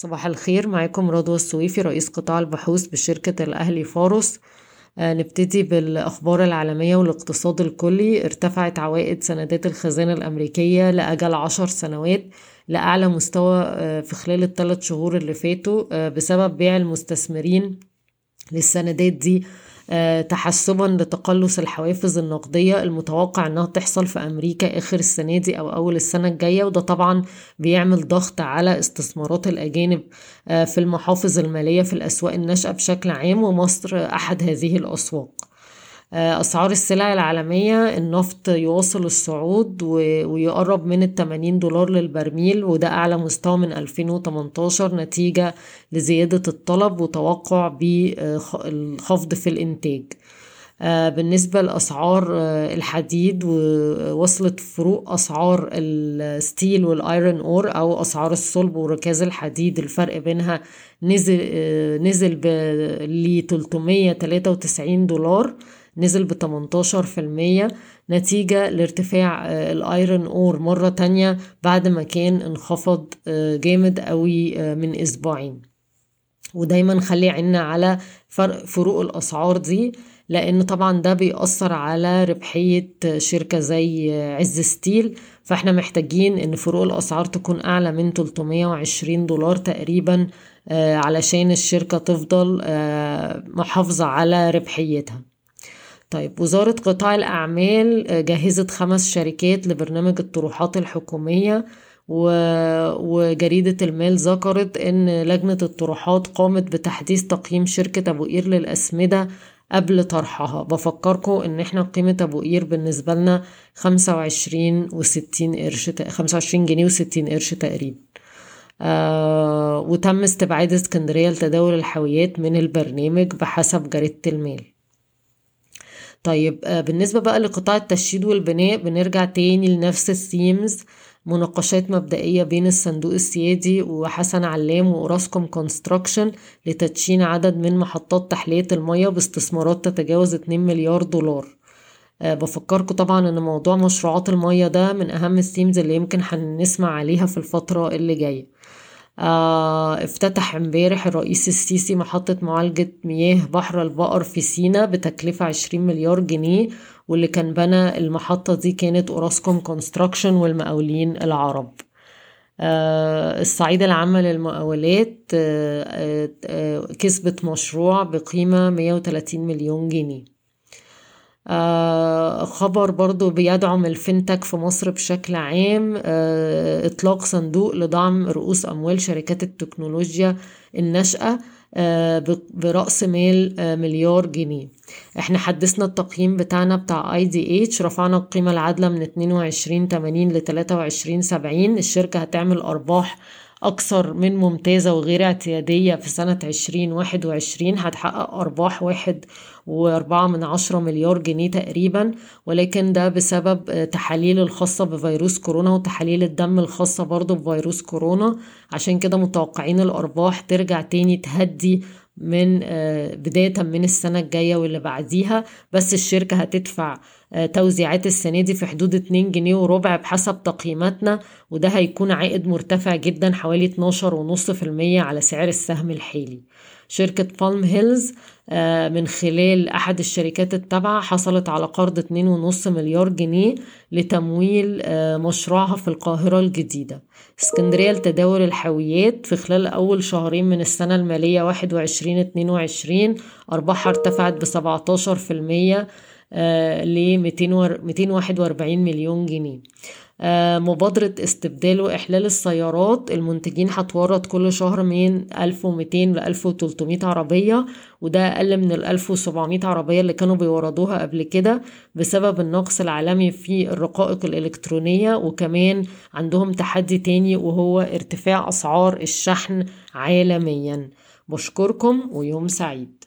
صباح الخير معاكم رضوى السويفي رئيس قطاع البحوث بشركة الأهلي فارس آه، نبتدي بالأخبار العالمية والاقتصاد الكلي. ارتفعت عوائد سندات الخزانة الأمريكية لأجل عشر سنوات لأعلى مستوى آه، في خلال الثلاث شهور اللي فاتوا آه، بسبب بيع المستثمرين للسندات دي. تحسبا لتقلص الحوافز النقدية المتوقع إنها تحصل في أمريكا آخر السنة دي أو أول السنة الجاية وده طبعا بيعمل ضغط على استثمارات الأجانب آه، في المحافظ المالية في الأسواق الناشئة بشكل عام ومصر أحد هذه الأسواق. آه، أسعار السلع العالمية النفط يواصل الصعود ويقرب من التمانين دولار للبرميل وده أعلى مستوى من 2018 نتيجة لزيادة الطلب وتوقع بالخفض في الإنتاج. آه، بالنسبة لأسعار آه، الحديد وصلت فروق أسعار ال steel وال iron ore أو أسعار الصلب وركاز الحديد. الفرق بينها نزل نزل ل 393 دولار. نزل ب 18% نتيجة لارتفاع آه، ال iron ore مرة تانية بعد ما كان انخفض آه، جامد قوي آه، من أسبوعين. ودايما خلي عنا على فرق فروق الأسعار دي لأن طبعا ده بيأثر على ربحية شركة زي عز ستيل. فإحنا محتاجين إن فروق الأسعار تكون أعلى من 320 دولار تقريبا علشان الشركة تفضل محافظة على ربحيتها. طيب وزارة قطاع الأعمال آه، جهزت خمس شركات لبرنامج الطروحات الحكومية وجريدة المال ذكرت إن لجنة الطروحات قامت بتحديث تقييم شركة أبو قير للأسمدة قبل طرحها. بفكركم إن إحنا قيمة أبو قير بالنسبة لنا خمسة وعشرين وستين قرش خمسة وعشرين جنيه وستين قرش تقريبا. آه وتم استبعاد اسكندرية لتداول الحاويات من البرنامج بحسب جريدة المال. طيب آه، بالنسبة بقى لقطاع التشييد والبناء بنرجع تاني لنفس ال themes مناقشات مبدئية بين الصندوق السيادي وحسن علام وأوراسكوم Construction لتدشين عدد من محطات تحلية المياه باستثمارات تتجاوز 2 مليار دولار. أه بفكركم طبعا إن موضوع مشروعات المياه ده من أهم ال themes اللي يمكن هنسمع عليها في الفترة اللي جاية. آه افتتح امبارح الرئيس السيسي محطة معالجة مياه بحر البقر في سينا بتكلفة عشرين مليار جنيه واللي كان بنى المحطة دي كانت أوراسكوم Construction والمقاولين العرب. آه الصعيد العامة للمقاولات آه آه, آه، كسبت مشروع بقيمة 130 مليون جنيه. آه، خبر برضو بيدعم الفنتك في مصر بشكل عام. آه، إطلاق صندوق لدعم رؤوس أموال شركات التكنولوجيا الناشئة آه، برأس مال مليار جنيه. إحنا حدثنا التقييم بتاعنا بتاع اي دي اتش رفعنا القيمة العادلة من 22 80 ل 23 70 الشركة هتعمل أرباح أكثر من ممتازة وغير اعتيادية في سنة عشرين واحد وعشرين هتحقق أرباح واحد وأربعة من عشرة مليار جنيه تقريبا. ولكن ده بسبب تحاليل الخاصة بفيروس كورونا وتحاليل الدم الخاصة برضو بفيروس كورونا. عشان كده متوقعين الأرباح ترجع تاني تهدي من آه، بداية من السنة الجاية واللي بعديها بس الشركة هتدفع آه، توزيعات السنة دي في حدود 2 جنيه وربع بحسب تقييماتنا وده هيكون عائد مرتفع جدا حوالي 12.5% على سعر السهم الحالي. شركة بالم هيلز آه، من خلال أحد الشركات التابعة حصلت على قرض 2.5 مليار جنيه لتمويل آه، مشروعها في القاهرة الجديدة. اسكندرية لتداول الحاويات في خلال أول شهرين من السنة المالية 21-22 أرباحها ارتفعت ب 17% ل 241 مليون جنيه. آه، مبادرة استبدال وإحلال السيارات. المنتجين هتورد كل شهر من 1200 ل 1300 عربية وده أقل من ال 1700 عربية اللي كانوا بيوردوها قبل كده بسبب النقص العالمي في الرقائق الإلكترونية وكمان عندهم تحدي تاني وهو ارتفاع أسعار الشحن عالميا. بشكركم ويوم سعيد.